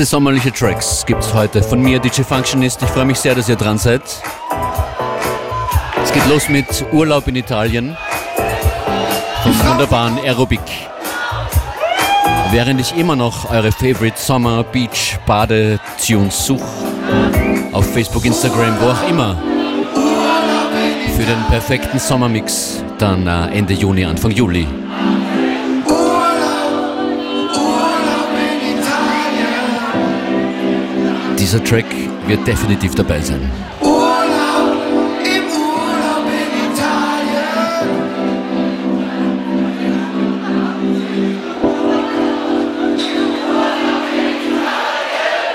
Heiße sommerliche Tracks gibt es heute von mir, DJ Functionist. Ich freue mich sehr, dass ihr dran seid. Es geht los mit Urlaub in Italien vom wunderbaren Aerobic. Während ich immer noch eure Favorite Sommer Beach Bade-Tunes suche, auf Facebook, Instagram, wo auch immer, für den perfekten Sommermix, dann äh, Ende Juni, Anfang Juli. Dieser Track wird definitiv dabei sein.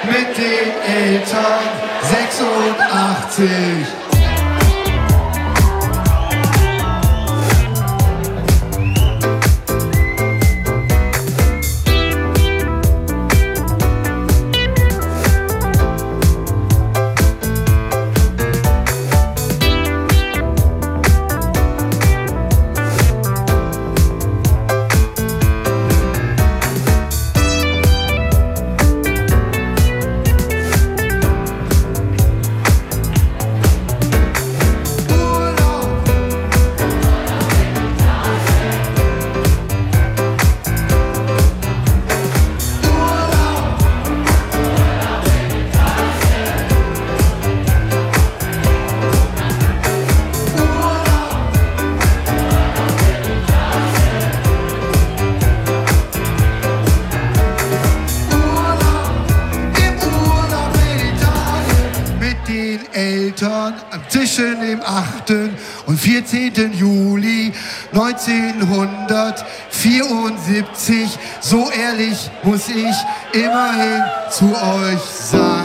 mit den Eltern 86. 1974. So ehrlich muss ich immerhin zu euch sein.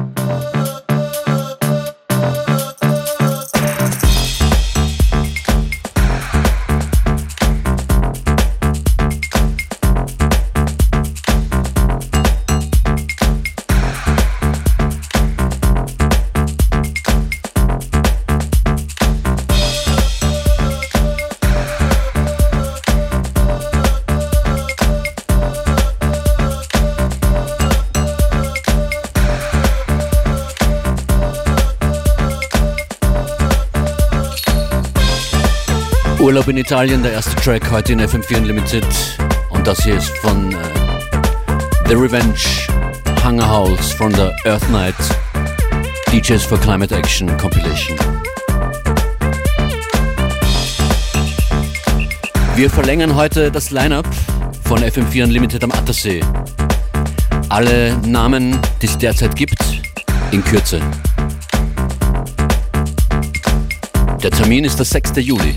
Urlaub in Italien, der erste Track heute in FM4 Unlimited. Und das hier ist von äh, The Revenge, Hunger House von der Earth Night, DJs for Climate Action Compilation. Wir verlängern heute das Line-Up von FM4 Unlimited am Attersee. Alle Namen, die es derzeit gibt, in Kürze. Der Termin ist der 6. Juli.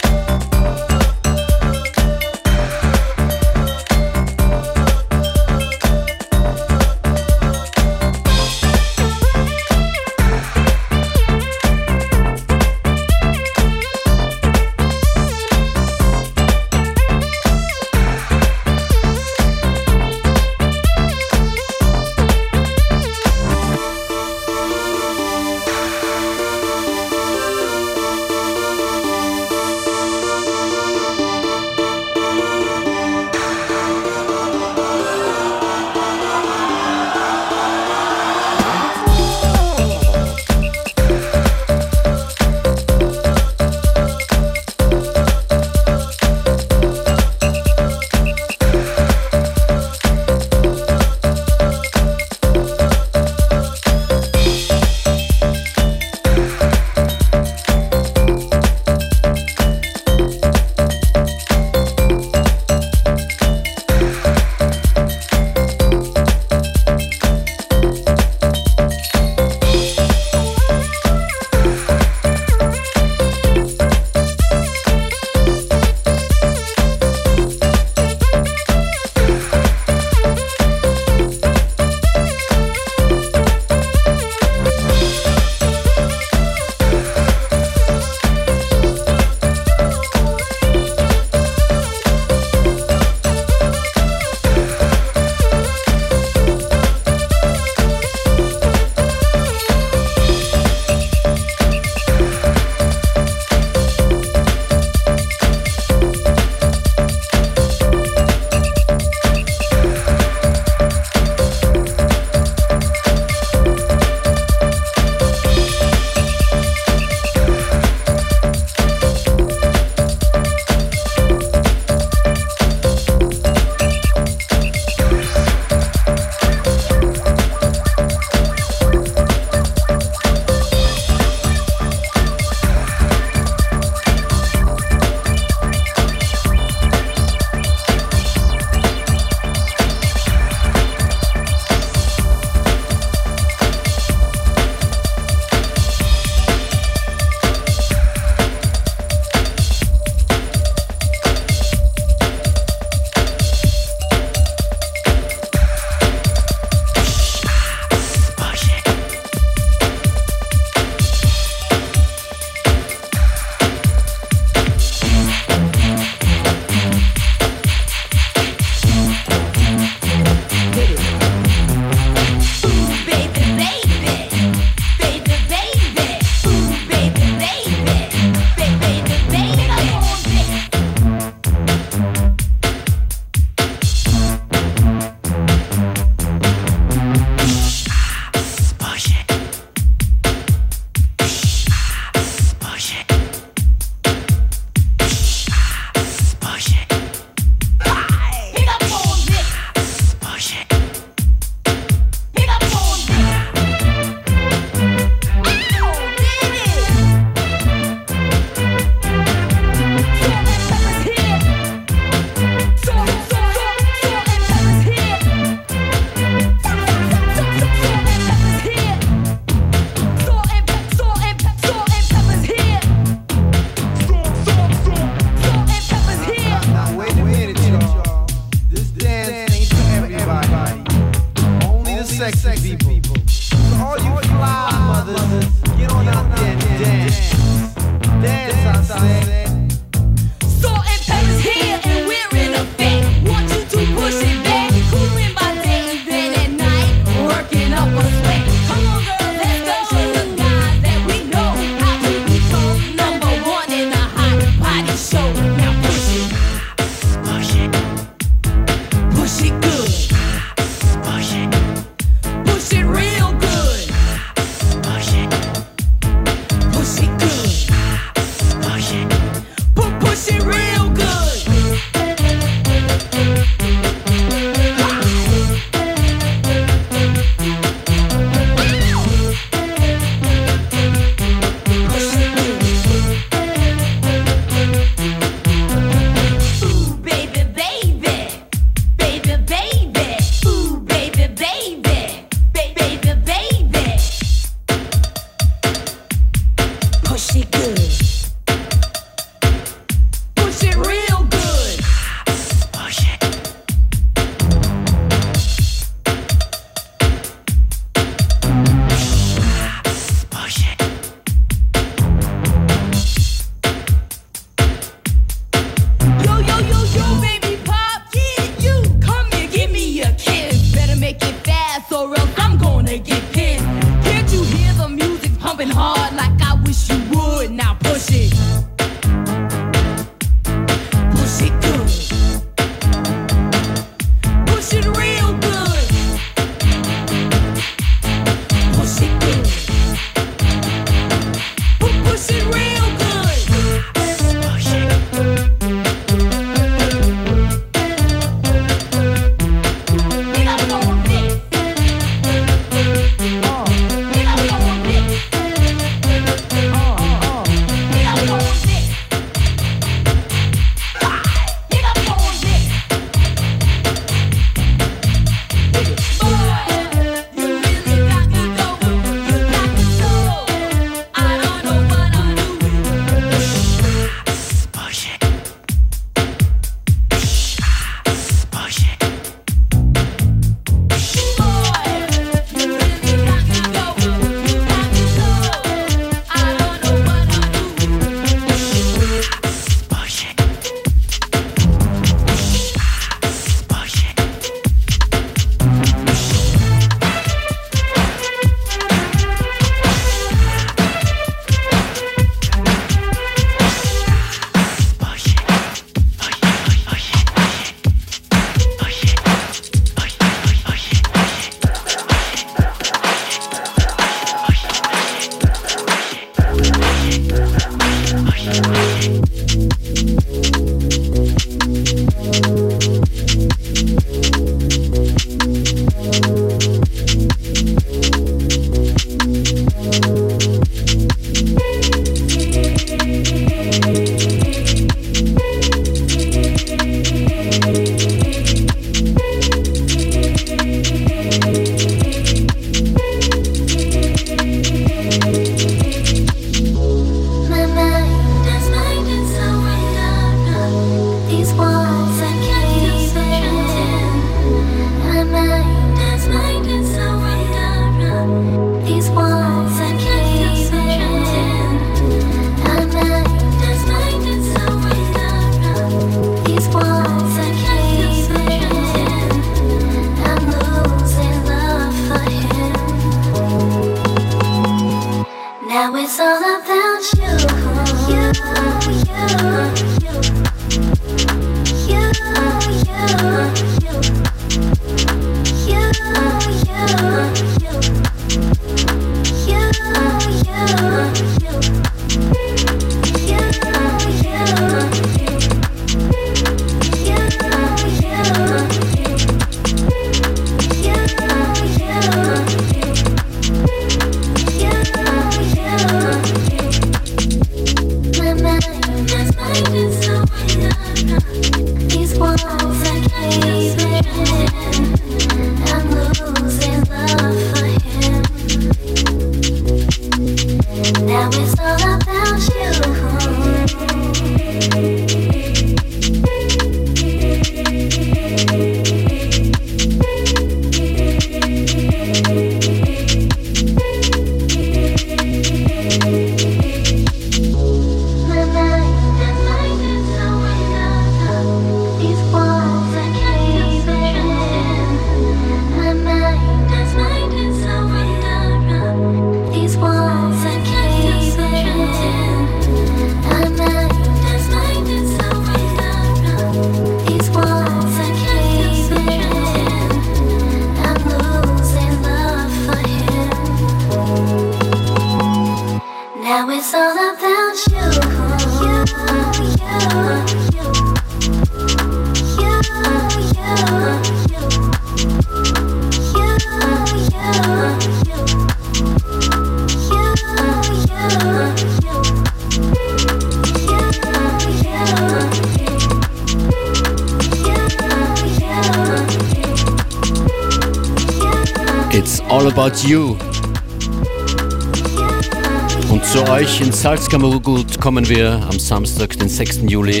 Salzkammergut kommen wir am Samstag, den 6. Juli.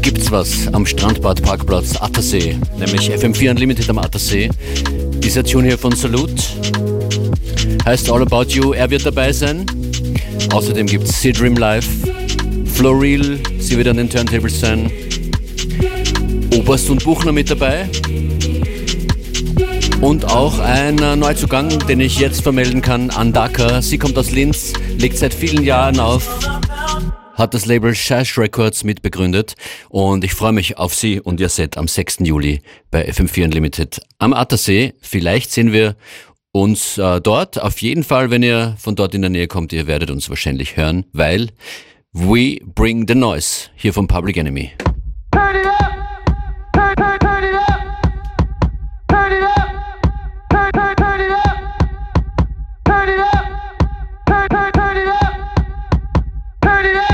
Gibt's was am Strandbad Parkplatz Attersee, nämlich FM4 Unlimited am Attersee. Dieser Tune hier von Salute heißt All About You. Er wird dabei sein. Außerdem gibt's Dream Live, Floril, sie wird an den Turntables sein. Oberst und Buchner mit dabei. Und auch ein Neuzugang, den ich jetzt vermelden kann, Andaka. Sie kommt aus Linz, liegt seit vielen Jahren auf, hat das Label Shash Records mitbegründet und ich freue mich auf Sie und Ihr Set am 6. Juli bei FM4 Unlimited am Attersee. Vielleicht sehen wir uns äh, dort. Auf jeden Fall, wenn ihr von dort in der Nähe kommt, ihr werdet uns wahrscheinlich hören, weil We Bring the Noise hier vom Public Enemy. Turn it up. Turn, it up. Turn it up. Turn it up. Turn it up. turn, turn, turn it up. Turn it up.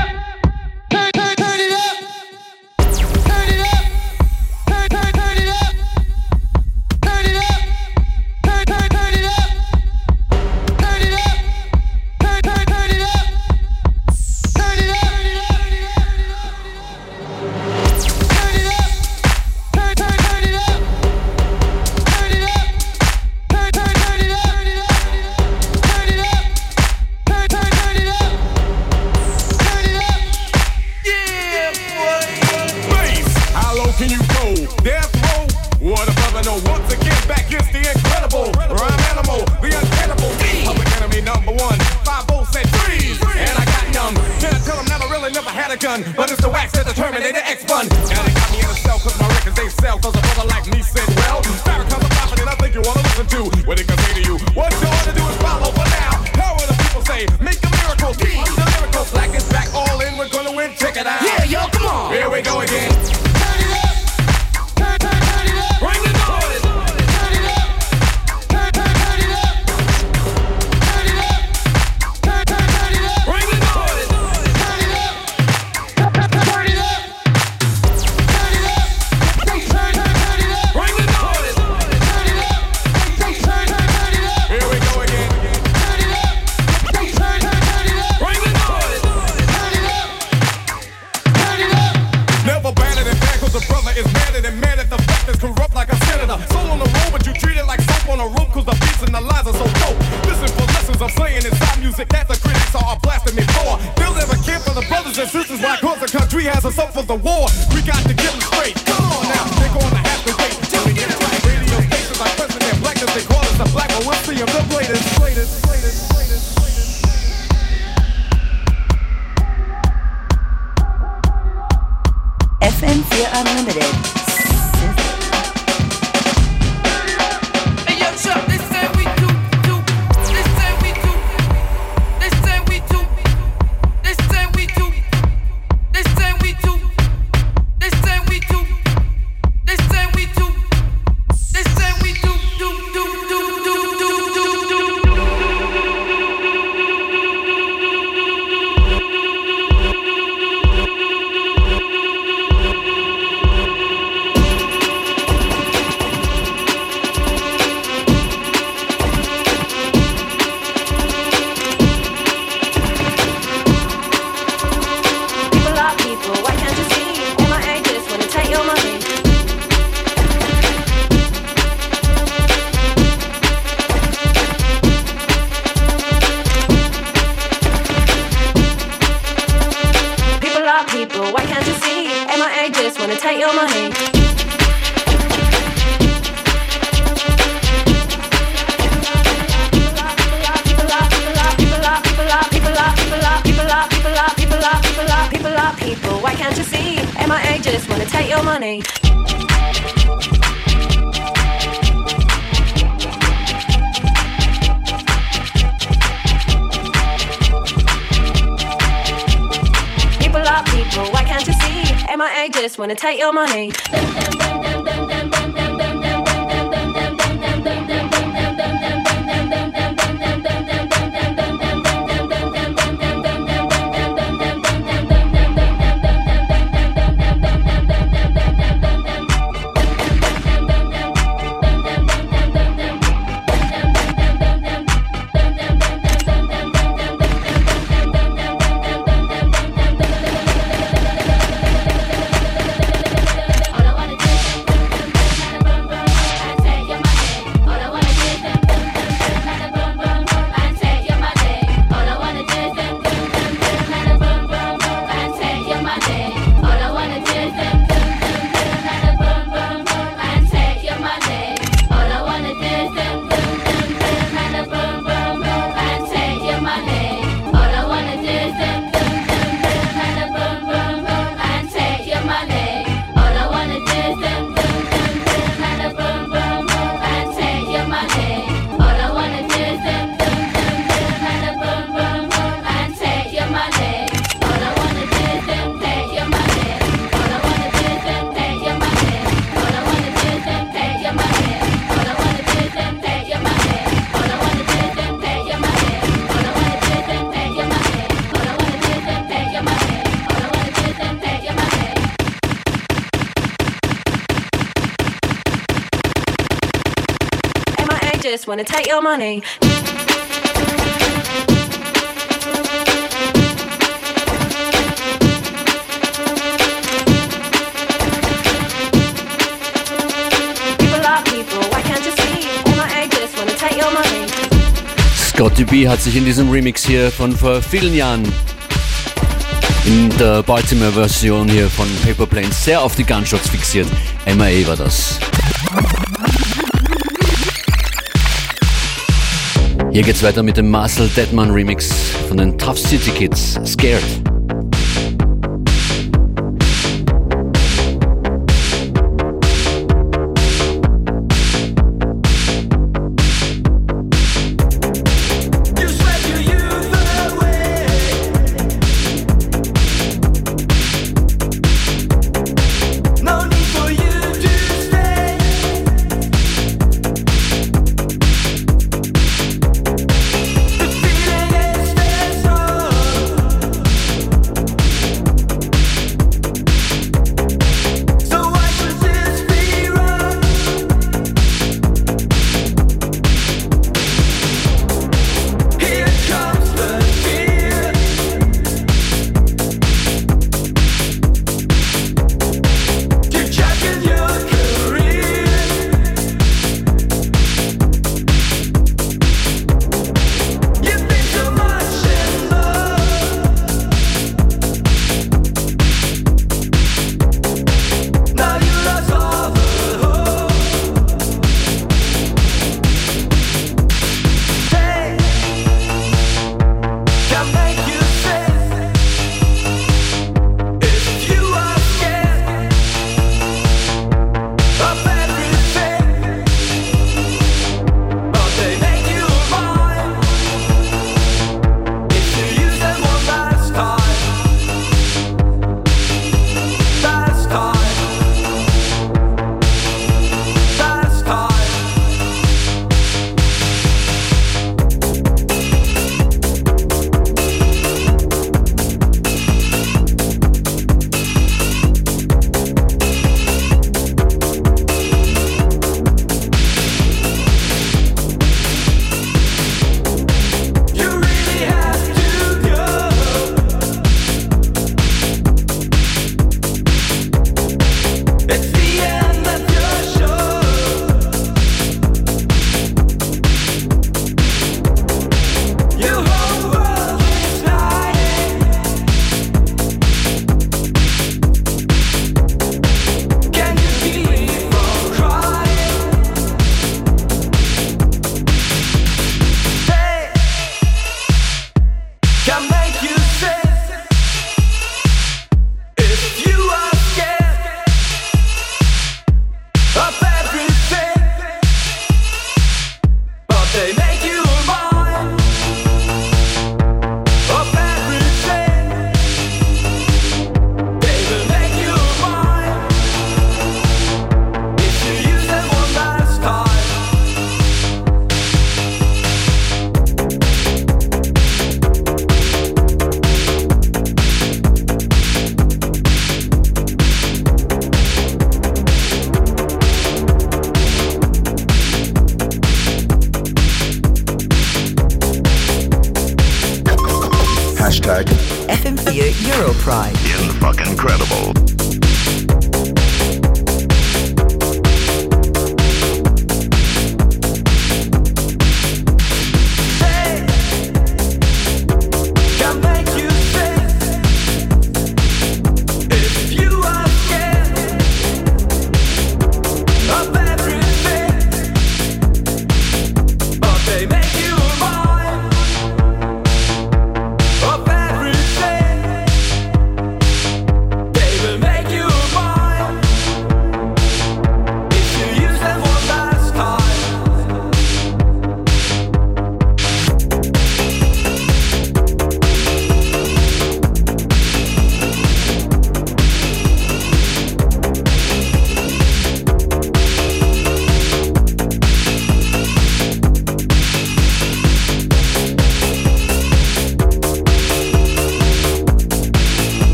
people, why can't you see? Am I just wanna take your money? People, why can't you see? M.I.A. Just wanna take your money? my egg, just wanna take your money. Just wanna take your money. Scotty B hat sich in diesem Remix hier von vor vielen Jahren in der Baltimore-Version hier von Paper Planes sehr auf die Gunshots fixiert. MIA war das. Hier geht's weiter mit dem Marcel Deadman Remix von den Tough City Kids, Scared.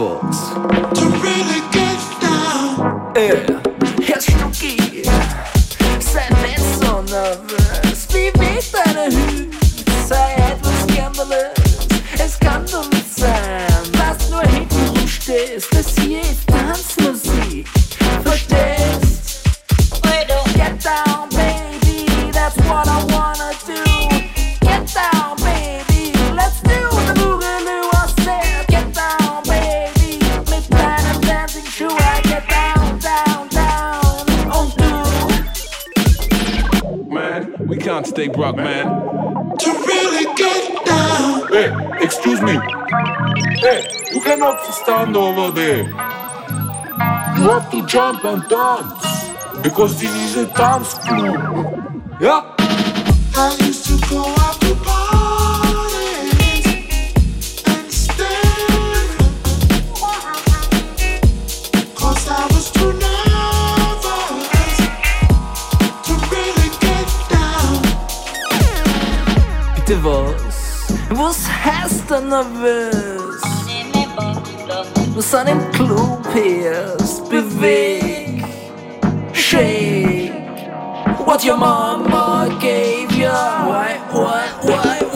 novel. have to stand over there? You have to jump and dance because this is a dance club. Yeah. I used to go out to parties and stay, cause I was too nervous. Divorce was has the nervous. Men sen en klokpist bevik Shake What your mama gave you Why, why, why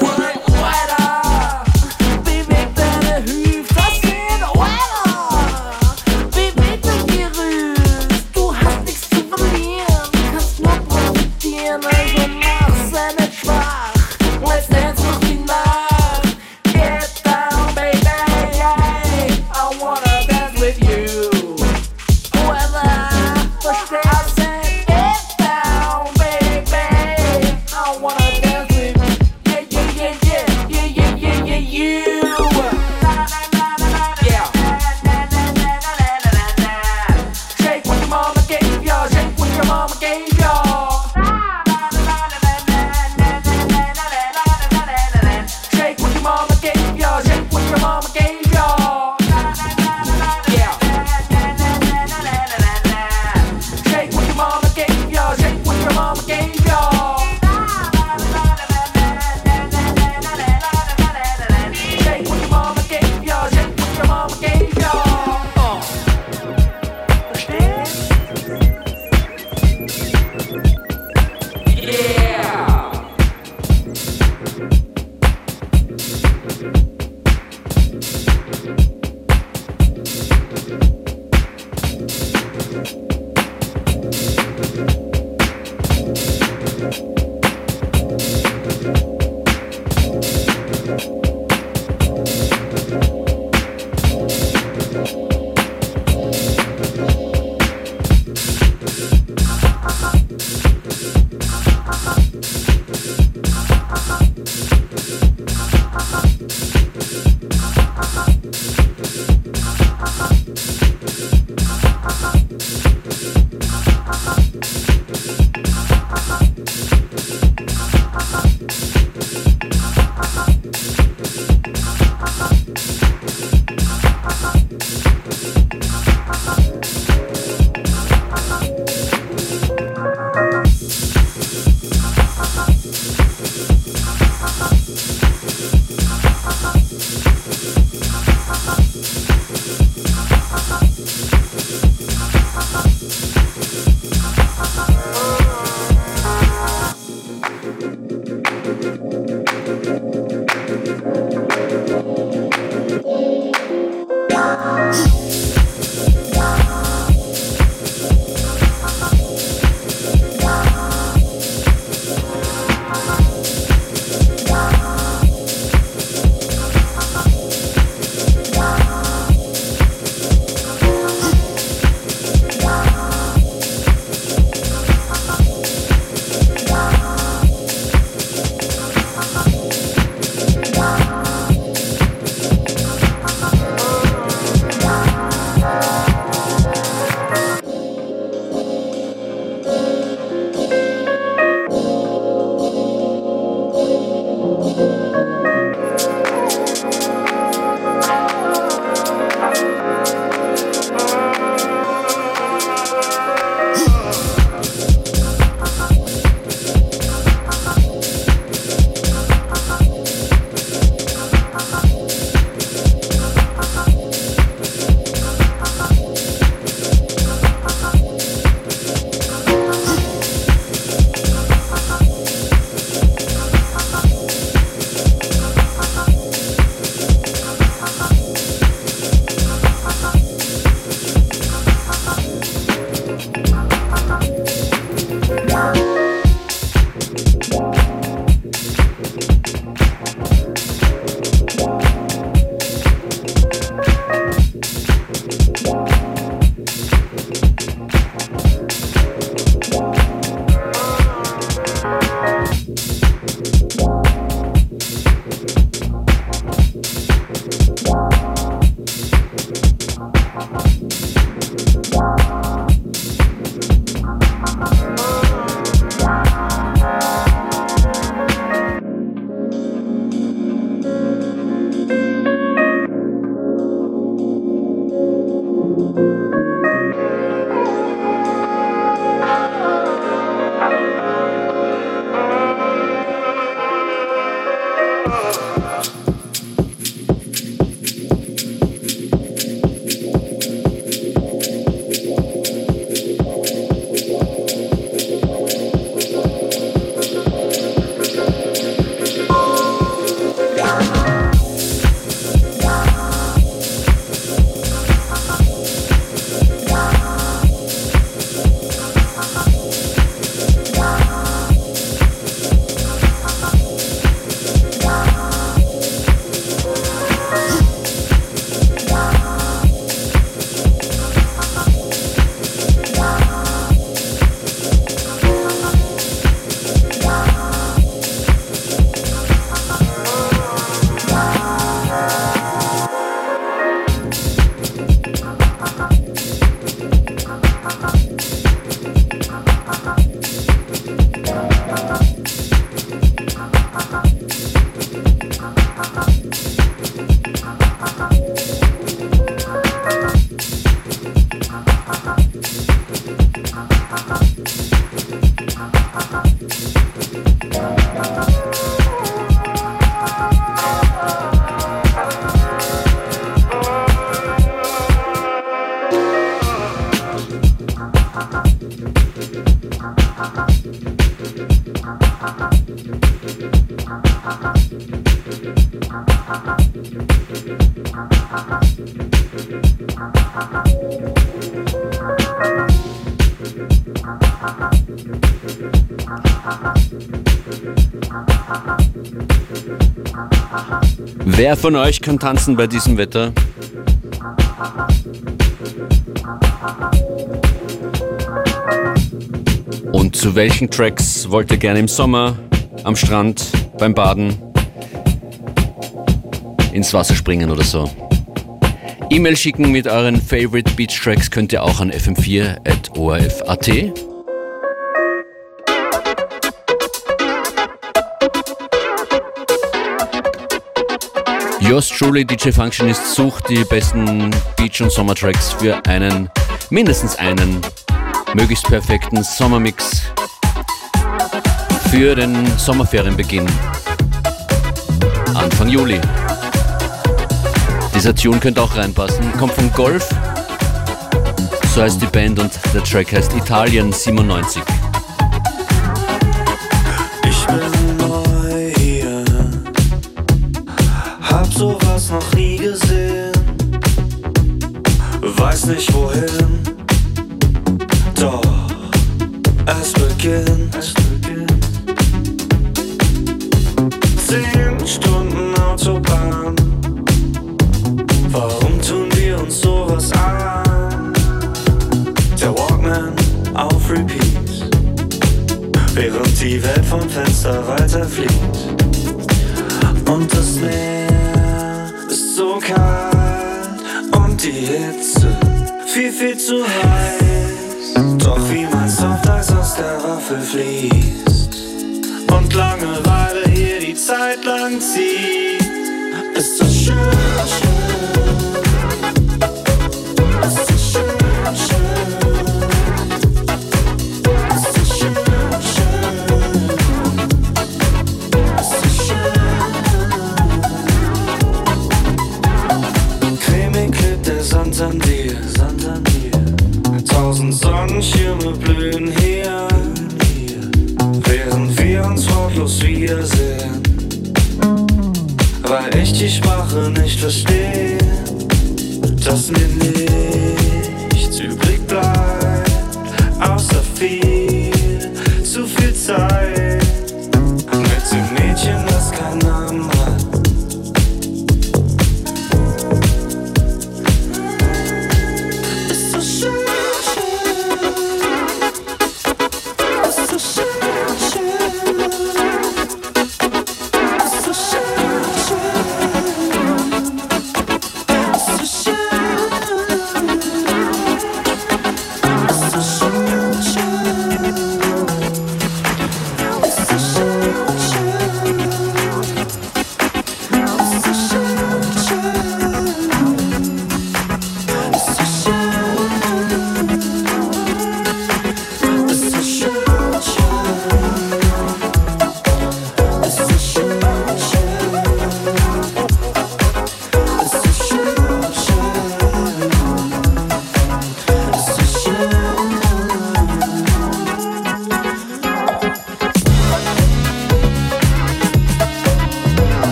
Wer von euch kann tanzen bei diesem Wetter? Und zu welchen Tracks wollt ihr gerne im Sommer, am Strand, beim Baden, ins Wasser springen oder so? E-Mail schicken mit euren Favorite Beach Tracks könnt ihr auch an fm4.orf.at. Yours truly, DJ Functionist, sucht die besten Beach- und Sommertracks für einen, mindestens einen, möglichst perfekten Sommermix für den Sommerferienbeginn. Anfang Juli. Dieser Tune könnte auch reinpassen. Kommt von Golf. So heißt die Band und der Track heißt Italien 97. sowas noch nie gesehen, weiß nicht wohin, doch es beginnt. Zehn Stunden Autobahn, warum tun wir uns sowas an? Der Walkman auf Repeat während die Welt vom Fenster weiterfliegt. Und das Meer kalt und die Hitze viel, viel zu heiß. Doch wie mein Softeis aus der Waffel fließt und Langeweile hier die Zeit lang zieht, ist das schön, schön. Weil ich die Sprache nicht verstehe, dass mir nichts übrig bleibt, außer viel,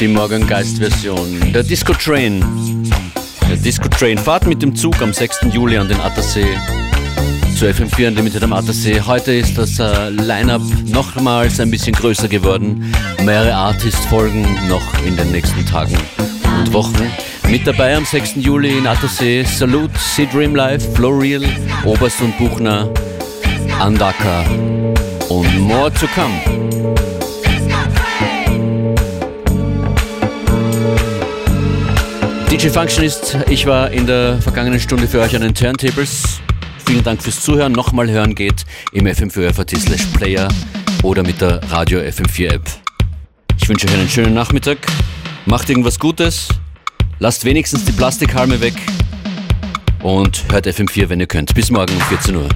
die Morgengeist-Version. Der Disco Train. Der Disco Train. Fahrt mit dem Zug am 6. Juli an den Attersee zu FM4 Unlimited am Attersee. Heute ist das äh, Line-Up nochmals ein bisschen größer geworden. Mehrere Artists folgen noch in den nächsten Tagen und Wochen. Mit dabei am 6. Juli in Attersee Salute, Sea Dream Life, Florial, Oberst und Buchner, Andaka und more to come. DJ Functionist, ich war in der vergangenen Stunde für euch an den Turntables. Vielen Dank fürs Zuhören. Nochmal hören geht im FM4FAT slash Player oder mit der Radio FM4 App. Ich wünsche euch einen schönen Nachmittag. Macht irgendwas Gutes. Lasst wenigstens die Plastikhalme weg. Und hört FM4, wenn ihr könnt. Bis morgen um 14 Uhr.